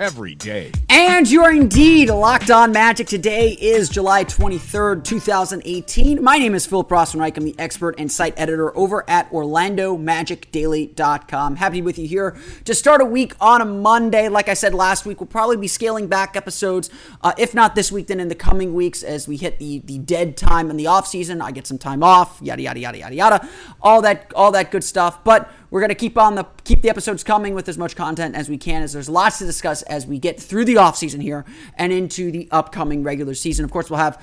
every day. And you're indeed locked on magic. Today is July 23rd, 2018. My name is Philip Rossman-Reich. I'm the expert and site editor over at OrlandoMagicDaily.com. Happy with you here to start a week on a Monday. Like I said last week, we'll probably be scaling back episodes, uh, if not this week, then in the coming weeks as we hit the, the dead time in the off season. I get some time off, yada yada yada yada yada, all that all that good stuff. But we're going to keep on the keep the episodes coming with as much content as we can as there's lots to discuss as we get through the offseason here and into the upcoming regular season. Of course, we'll have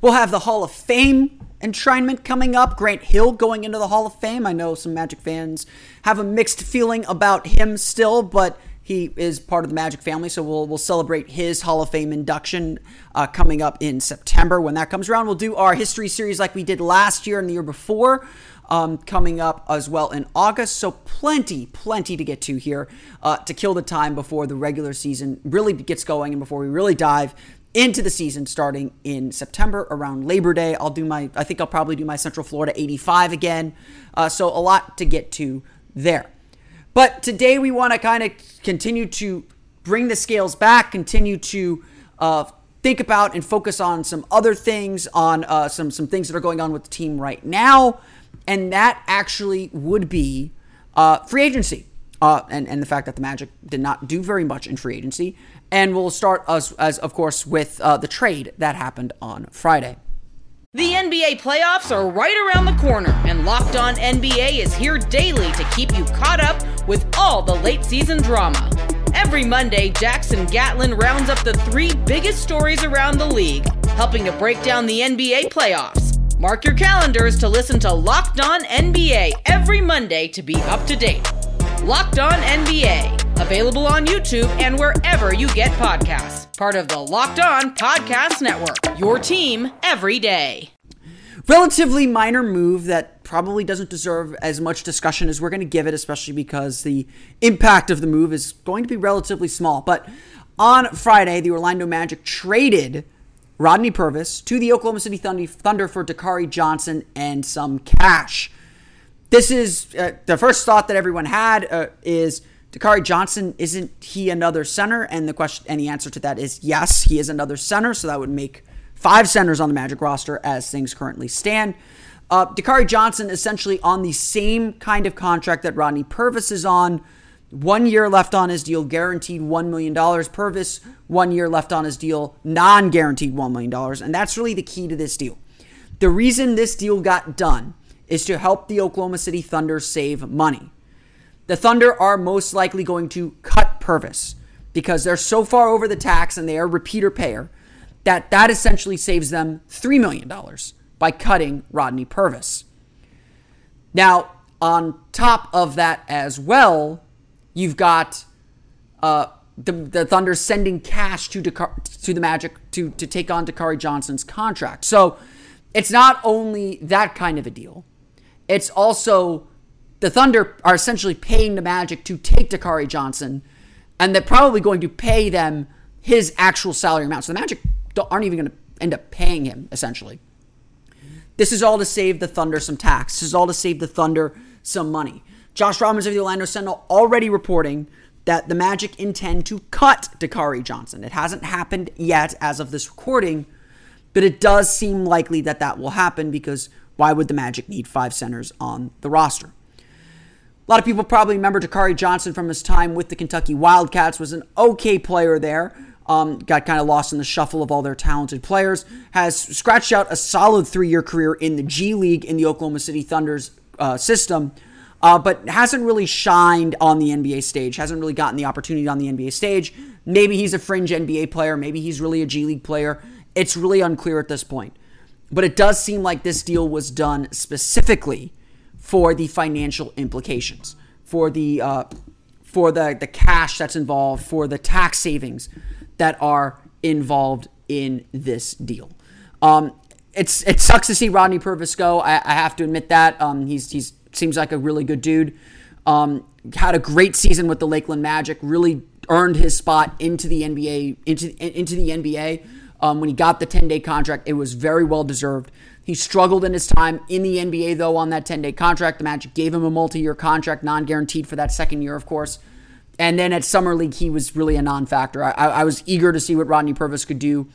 we'll have the Hall of Fame enshrinement coming up. Grant Hill going into the Hall of Fame. I know some Magic fans have a mixed feeling about him still, but he is part of the Magic family, so we'll we'll celebrate his Hall of Fame induction uh, coming up in September. When that comes around, we'll do our history series like we did last year and the year before um, coming up as well in August. So plenty, plenty to get to here uh, to kill the time before the regular season really gets going and before we really dive into the season starting in September around Labor Day. I'll do my, I think I'll probably do my Central Florida 85 again. Uh, so a lot to get to there. But today we want to kind of continue to bring the scales back, continue to uh, think about and focus on some other things, on uh, some some things that are going on with the team right now, and that actually would be uh, free agency. Uh, and, and the fact that the Magic did not do very much in free agency. And we'll start, as, as of course, with uh, the trade that happened on Friday. The NBA playoffs are right around the corner, and Locked On NBA is here daily to keep you caught up with all the late season drama. Every Monday, Jackson Gatlin rounds up the three biggest stories around the league, helping to break down the NBA playoffs. Mark your calendars to listen to Locked On NBA every Monday to be up to date. Locked On NBA, available on YouTube and wherever you get podcasts. Part of the Locked On Podcast Network, your team every day. Relatively minor move that probably doesn't deserve as much discussion as we're going to give it, especially because the impact of the move is going to be relatively small. But on Friday, the Orlando Magic traded Rodney Purvis to the Oklahoma City Thunder for Dakari Johnson and some cash. This is uh, the first thought that everyone had uh, is Dakari Johnson isn't he another center? And the question and the answer to that is yes, he is another center. So that would make five centers on the Magic roster as things currently stand. Uh, Dakari Johnson essentially on the same kind of contract that Rodney Purvis is on one year left on his deal, guaranteed $1 million. Purvis, one year left on his deal, non guaranteed $1 million. And that's really the key to this deal. The reason this deal got done is to help the Oklahoma City Thunder save money. The Thunder are most likely going to cut Purvis because they're so far over the tax and they are repeater payer that that essentially saves them $3 million by cutting Rodney Purvis. Now, on top of that as well, You've got uh, the, the Thunder sending cash to Dakar, to the Magic to to take on Dakari Johnson's contract. So it's not only that kind of a deal. It's also the Thunder are essentially paying the Magic to take Dakari Johnson, and they're probably going to pay them his actual salary amount. So the Magic aren't even going to end up paying him essentially. This is all to save the Thunder some tax. This is all to save the Thunder some money. Josh Robbins of the Orlando Sentinel already reporting that the Magic intend to cut Dakari Johnson. It hasn't happened yet as of this recording, but it does seem likely that that will happen because why would the Magic need five centers on the roster? A lot of people probably remember Dakari Johnson from his time with the Kentucky Wildcats, was an okay player there. Um, got kind of lost in the shuffle of all their talented players. Has scratched out a solid three year career in the G League in the Oklahoma City Thunder's uh, system uh, but hasn't really shined on the NBA stage, hasn't really gotten the opportunity on the NBA stage. Maybe he's a fringe NBA player, maybe he's really a G League player. It's really unclear at this point. But it does seem like this deal was done specifically for the financial implications, for the uh, for the the cash that's involved, for the tax savings that are involved in this deal. Um, it's it sucks to see Rodney Purvis go. I, I have to admit that. Um, he's he's seems like a really good dude. Um, had a great season with the Lakeland Magic. Really earned his spot into the NBA into into the NBA. Um, when he got the 10 day contract, it was very well deserved. He struggled in his time in the NBA, though, on that 10 day contract. The Magic gave him a multi year contract, non guaranteed for that second year, of course. And then at Summer League, he was really a non factor. I, I, was eager to see what Rodney Purvis could do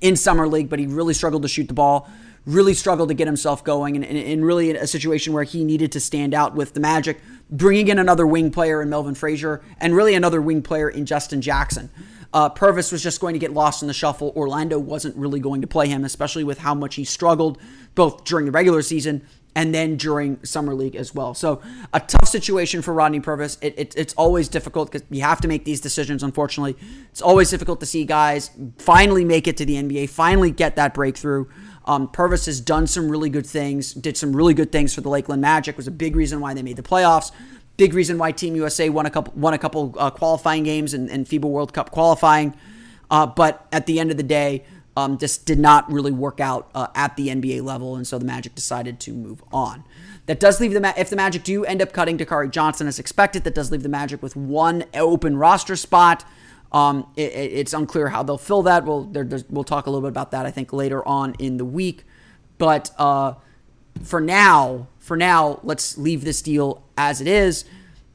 in Summer League, but he really struggled to shoot the ball, really struggled to get himself going, and, and, and really a situation where he needed to stand out with the Magic, bringing in another wing player in Melvin Frazier, and really another wing player in Justin Jackson. Uh, Purvis was just going to get lost in the shuffle. Orlando wasn't really going to play him, especially with how much he struggled both during the regular season and then during summer league as well. So a tough situation for Rodney Purvis. It, it, it's always difficult because you have to make these decisions. Unfortunately, it's always difficult to see guys finally make it to the NBA, finally get that breakthrough. Um, Purvis has done some really good things, did some really good things for the Lakeland Magic. Was a big reason why they made the playoffs. Big reason why Team USA won a couple won a couple uh, qualifying games and, and FIBA World Cup qualifying. Uh, but at the end of the day, um, just did not really work out uh, at the NBA level, and so the Magic decided to move on. That does leave the Ma- if the Magic do end up cutting Dakari Johnson as expected, that does leave the Magic with one open roster spot. Um, it, it's unclear how they'll fill that. We'll we'll talk a little bit about that I think later on in the week, but uh, for now, for now, let's leave this deal as it is.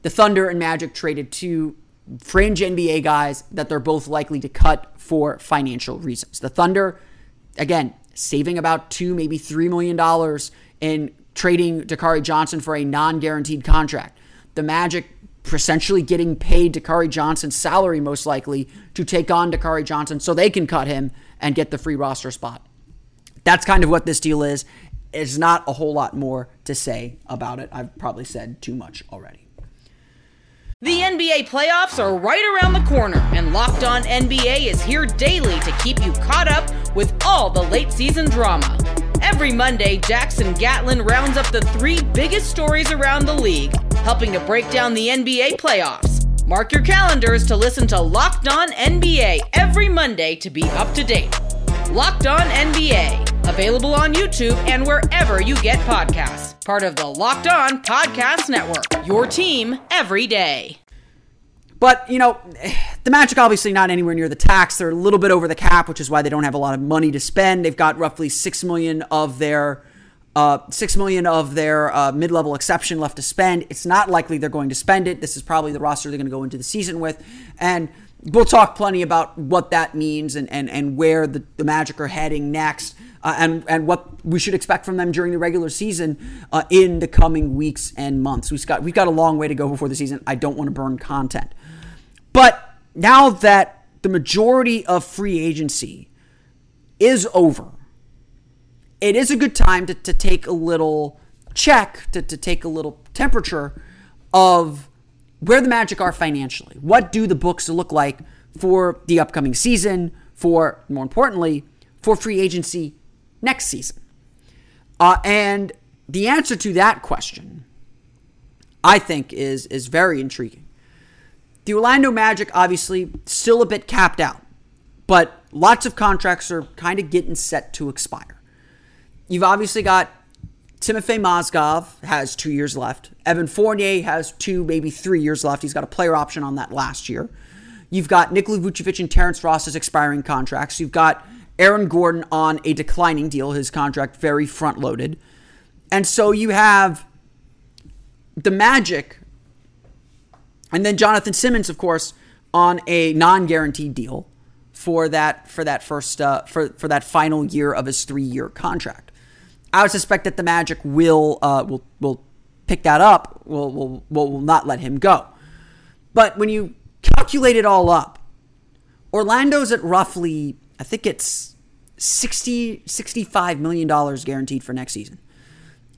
The Thunder and Magic traded two fringe NBA guys that they're both likely to cut for financial reasons. The Thunder, again, saving about two, maybe three million dollars in trading Dakari Johnson for a non-guaranteed contract. The Magic essentially getting paid Dakari Johnson's salary most likely to take on Dakari Johnson so they can cut him and get the free roster spot. That's kind of what this deal is. There's not a whole lot more to say about it. I've probably said too much already. The NBA playoffs are right around the corner, and Locked On NBA is here daily to keep you caught up with all the late season drama. Every Monday, Jackson Gatlin rounds up the three biggest stories around the league, helping to break down the NBA playoffs. Mark your calendars to listen to Locked On NBA every Monday to be up to date. Locked On NBA Available on YouTube and wherever you get podcasts. Part of the Locked On Podcast Network. Your team every day. But, you know, the Magic obviously not anywhere near the tax. They're a little bit over the cap, which is why they don't have a lot of money to spend. They've got roughly 6 million of their uh, six million of their uh, mid-level exception left to spend. It's not likely they're going to spend it. This is probably the roster they're going to go into the season with, and we'll talk plenty about what that means and and, and where the, the Magic are heading next uh, and and what we should expect from them during the regular season uh, in the coming weeks and months. We've got we've got a long way to go before the season. I don't want to burn content, but now that the majority of free agency is over, it is a good time to, to take a little check to, to take a little temperature of where the Magic are financially. What do the books look like for the upcoming season? For more importantly, for free agency next season? Uh, and the answer to that question, I think, is is very intriguing. The Orlando Magic, obviously, still a bit capped out, but lots of contracts are kind of getting set to expire. You've obviously got Timofey Mozgov has two years left. Evan Fournier has two, maybe three years left. He's got a player option on that last year. You've got Nikola Vucevic and Terrence Ross's expiring contracts. You've got Aaron Gordon on a declining deal, his contract very front loaded. And so you have the Magic, and then Jonathan Simmons, of course, on a non-guaranteed deal for that for that first uh, for for that final year of his three-year contract. I would suspect that the Magic will uh, will will pick that up. Will will will not let him go. But when you calculate it all up, Orlando's at roughly I think it's 60, 65 million dollars guaranteed for next season.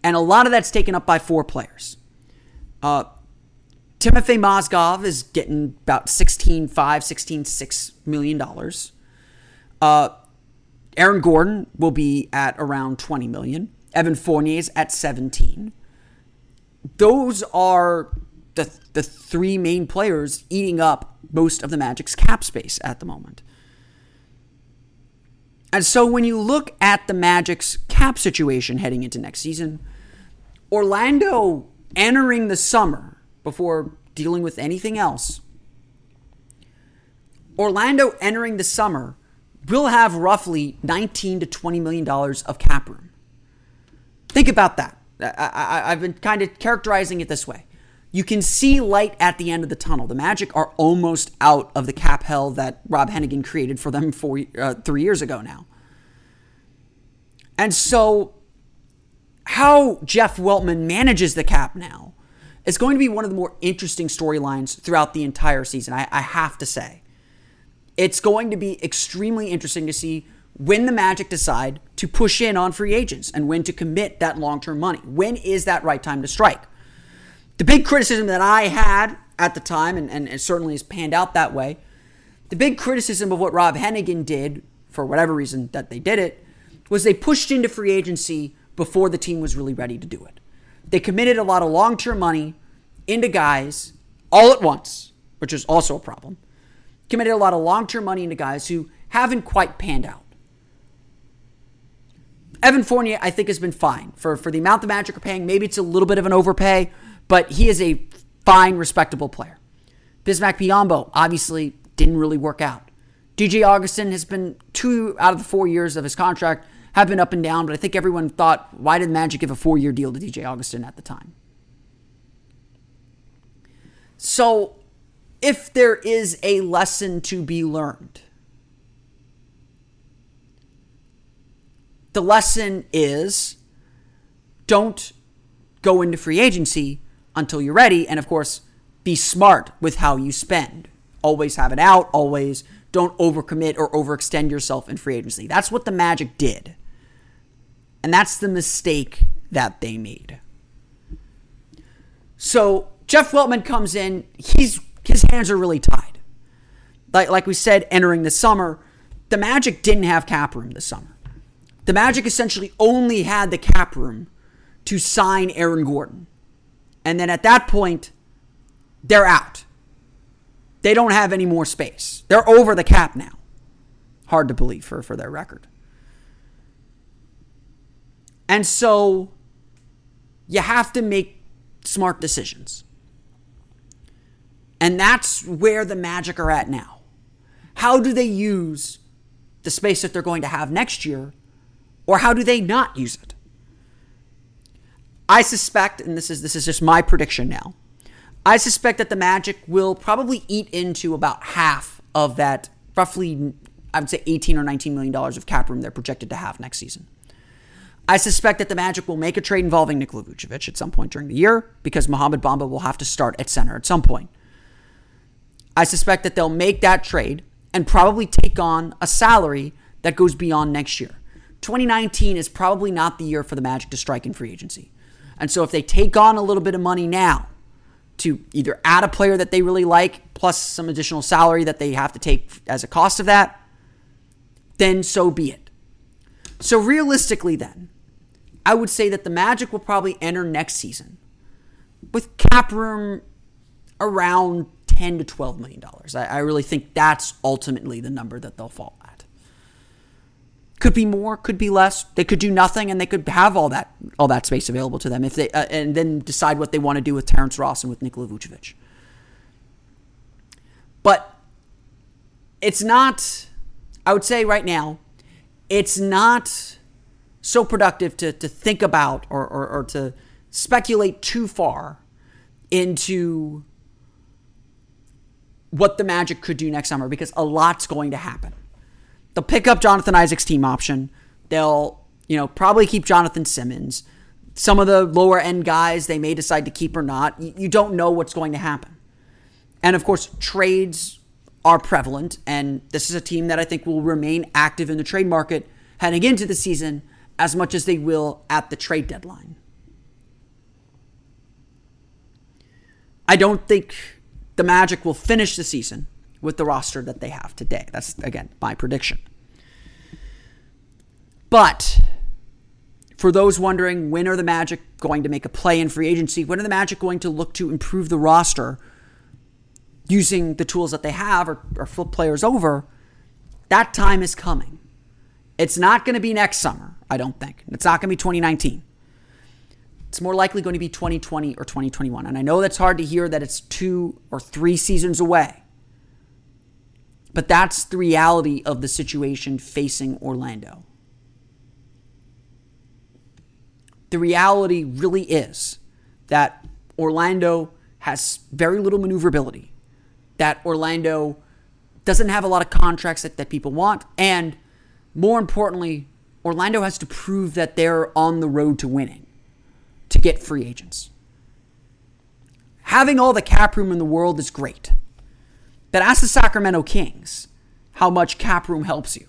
And a lot of that's taken up by four players. Uh, Timofey Mozgov is getting about 16.5, 16.6 million dollars. Uh, Aaron Gordon will be at around 20 million. Evan Fournier's at 17. Those are the the three main players eating up most of the Magic's cap space at the moment. And so when you look at the Magic's cap situation heading into next season, Orlando entering the summer before dealing with anything else, Orlando entering the summer will have roughly 19 to 20 million dollars of cap room. Think about that. I, have been kind of characterizing it this way. You can see light at the end of the tunnel. The Magic are almost out of the cap hell that Rob Hennigan created for them four, uh, three years ago now. And so, how Jeff Weltman manages the cap now is going to be one of the more interesting storylines throughout the entire season. I, I have to say. It's going to be extremely interesting to see when the Magic decide to push in on free agents and when to commit that long term money. When is that right time to strike? The big criticism that I had at the time, and, and it certainly has panned out that way, the big criticism of what Rob Hennigan did, for whatever reason that they did it, was they pushed into free agency before the team was really ready to do it. They committed a lot of long term money into guys all at once, which is also a problem committed a lot of long term money into guys who haven't quite panned out. Evan Fournier, I think, has been fine for, for the amount the Magic are paying. Maybe it's a little bit of an overpay, but he is a fine, respectable player. Bismack Biyombo obviously didn't really work out. DJ Augustin has been two out of the four years of his contract have been up and down, but I think everyone thought, why did Magic give a four year deal to DJ Augustin at the time? So if there is a lesson to be learned. The lesson is don't go into free agency until you're ready. And of course, be smart with how you spend. Always have it out. Always don't overcommit or overextend yourself in free agency. That's what the Magic did. And that's the mistake that they made. So Jeff Weltman comes in. He's his hands are really tied. Like, like we said, entering the summer, the Magic didn't have cap room this summer. The Magic essentially only had the cap room to sign Aaron Gordon. And then at that point, they're out. They don't have any more space. They're over the cap now. Hard to believe for, for their record. And so you have to make smart decisions. And that's where the Magic are at now. How do they use the space that they're going to have next year, or how do they not use it? I suspect, and this is this is just my prediction now. I suspect that the Magic will probably eat into about half of that roughly I would say 18 or 19 million dollars of cap room they're projected to have next season. I suspect that the Magic will make a trade involving Nikola Vucevic at some point during the year because Mohamed Bamba will have to start at center at some point. I suspect that they'll make that trade and probably take on a salary that goes beyond next year. 2019 is probably not the year for the Magic to strike in free agency. And so if they take on a little bit of money now to either add a player that they really like plus some additional salary that they have to take as a cost of that, then so be it. So realistically then, I would say that the Magic will probably enter next season with cap room around 10 to 12 million dollars. I, I really think that's ultimately the number that they'll fall at. Could be more, could be less. They could do nothing, and they could have all that all that space available to them if they uh, and then decide what they want to do with Terrence Ross and with Nikola Vucevic. But it's not. I would say right now, it's not so productive to to think about or, or, or to speculate too far into what the Magic could do next summer because a lot's going to happen. They'll pick up Jonathan Isaac's team option. They'll, you know, probably keep Jonathan Simmons. Some of the lower end guys they may decide to keep or not. You don't know what's going to happen. And of course, trades are prevalent. And this is a team that I think will remain active in the trade market heading into the season as much as they will at the trade deadline. I don't think the Magic will finish the season with the roster that they have today. That's, again, my prediction. But for those wondering, when are the Magic going to make a play in free agency? When are the Magic going to look to improve the roster using the tools that they have or, or flip players over? That time is coming. It's not going to be next summer, I don't think. It's not going to be 2019. It's more likely going to be 2020 or 2021. And I know that's hard to hear that it's two or three seasons away. But that's the reality of the situation facing Orlando. The reality really is that Orlando has very little maneuverability, that Orlando doesn't have a lot of contracts that, that people want, and more importantly, Orlando has to prove that they're on the road to winning to get free agents. Having all the cap room in the world is great. But ask the Sacramento Kings how much cap room helps you.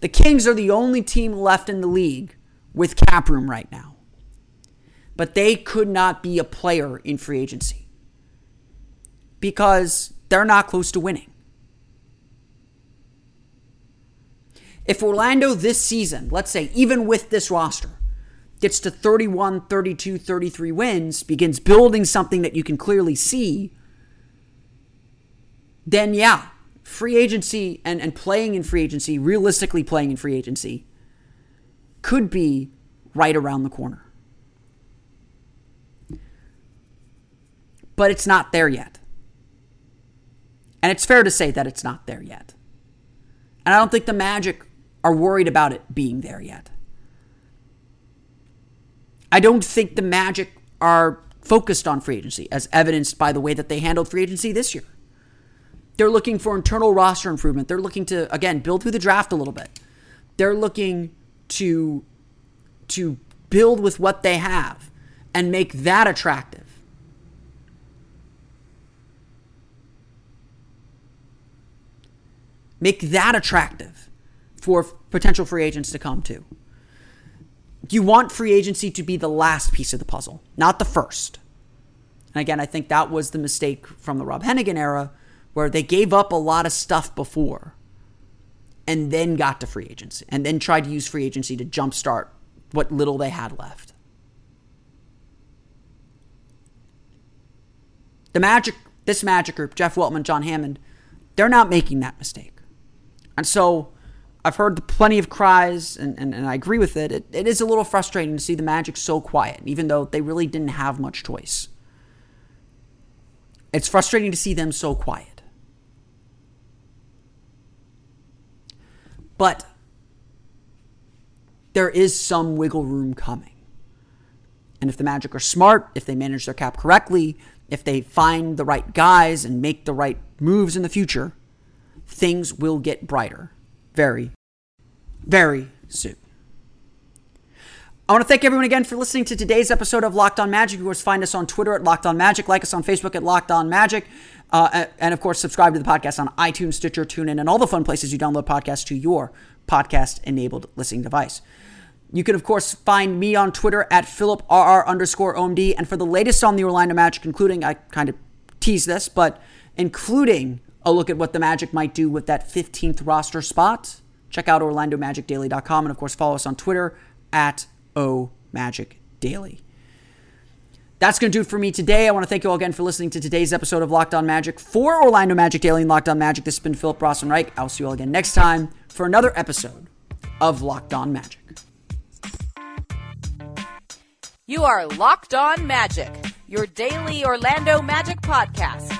The Kings are the only team left in the league with cap room right now. But they could not be a player in free agency because they're not close to winning. If Orlando this season, let's say, even with this roster, gets to 31, 32, 33 wins, begins building something that you can clearly see, then yeah, free agency and, and playing in free agency, realistically playing in free agency, could be right around the corner. But it's not there yet. And it's fair to say that it's not there yet. And I don't think the Magic are worried about it being there yet. I don't think the Magic are focused on free agency, as evidenced by the way that they handled free agency this year. They're looking for internal roster improvement. They're looking to, again, build through the draft a little bit. They're looking to, to build with what they have and make that attractive. Make that attractive for potential free agents to come to you want free agency to be the last piece of the puzzle, not the first. And again, I think that was the mistake from the Rob Hennigan era, where they gave up a lot of stuff before and then got to free agency and then tried to use free agency to jumpstart what little they had left. The Magic, this Magic group, Jeff Weltman, John Hammond, they're not making that mistake. And so I've heard plenty of cries, and, and, and I agree with it. it. It is a little frustrating to see the Magic so quiet, even though they really didn't have much choice. It's frustrating to see them so quiet. But there is some wiggle room coming. And if the Magic are smart, if they manage their cap correctly, if they find the right guys and make the right moves in the future, things will get brighter very, very soon. I want to thank everyone again for listening to today's episode of Locked On Magic. Of course, find us on Twitter at Locked On Magic, like us on Facebook at Locked On Magic, uh, and of course, subscribe to the podcast on iTunes, Stitcher, TuneIn, and all the fun places you download podcasts to your podcast-enabled listening device. You can, of course, find me on Twitter at PhilipRR underscore OMD. And for the latest on the Orlando Magic, including, I kind of tease this, but including a look at what the Magic might do with that 15th roster spot, check out OrlandoMagicDaily.com and, of course, follow us on Twitter at OMagicDaily. That's going to do it for me today. I want to thank you all again for listening to today's episode of Locked On Magic. For Orlando Magic Daily and Locked On Magic, this has been Philip Rossman-Reich. I'll see you all again next time for another episode of Locked On Magic. You are Locked On Magic, your daily Orlando Magic podcast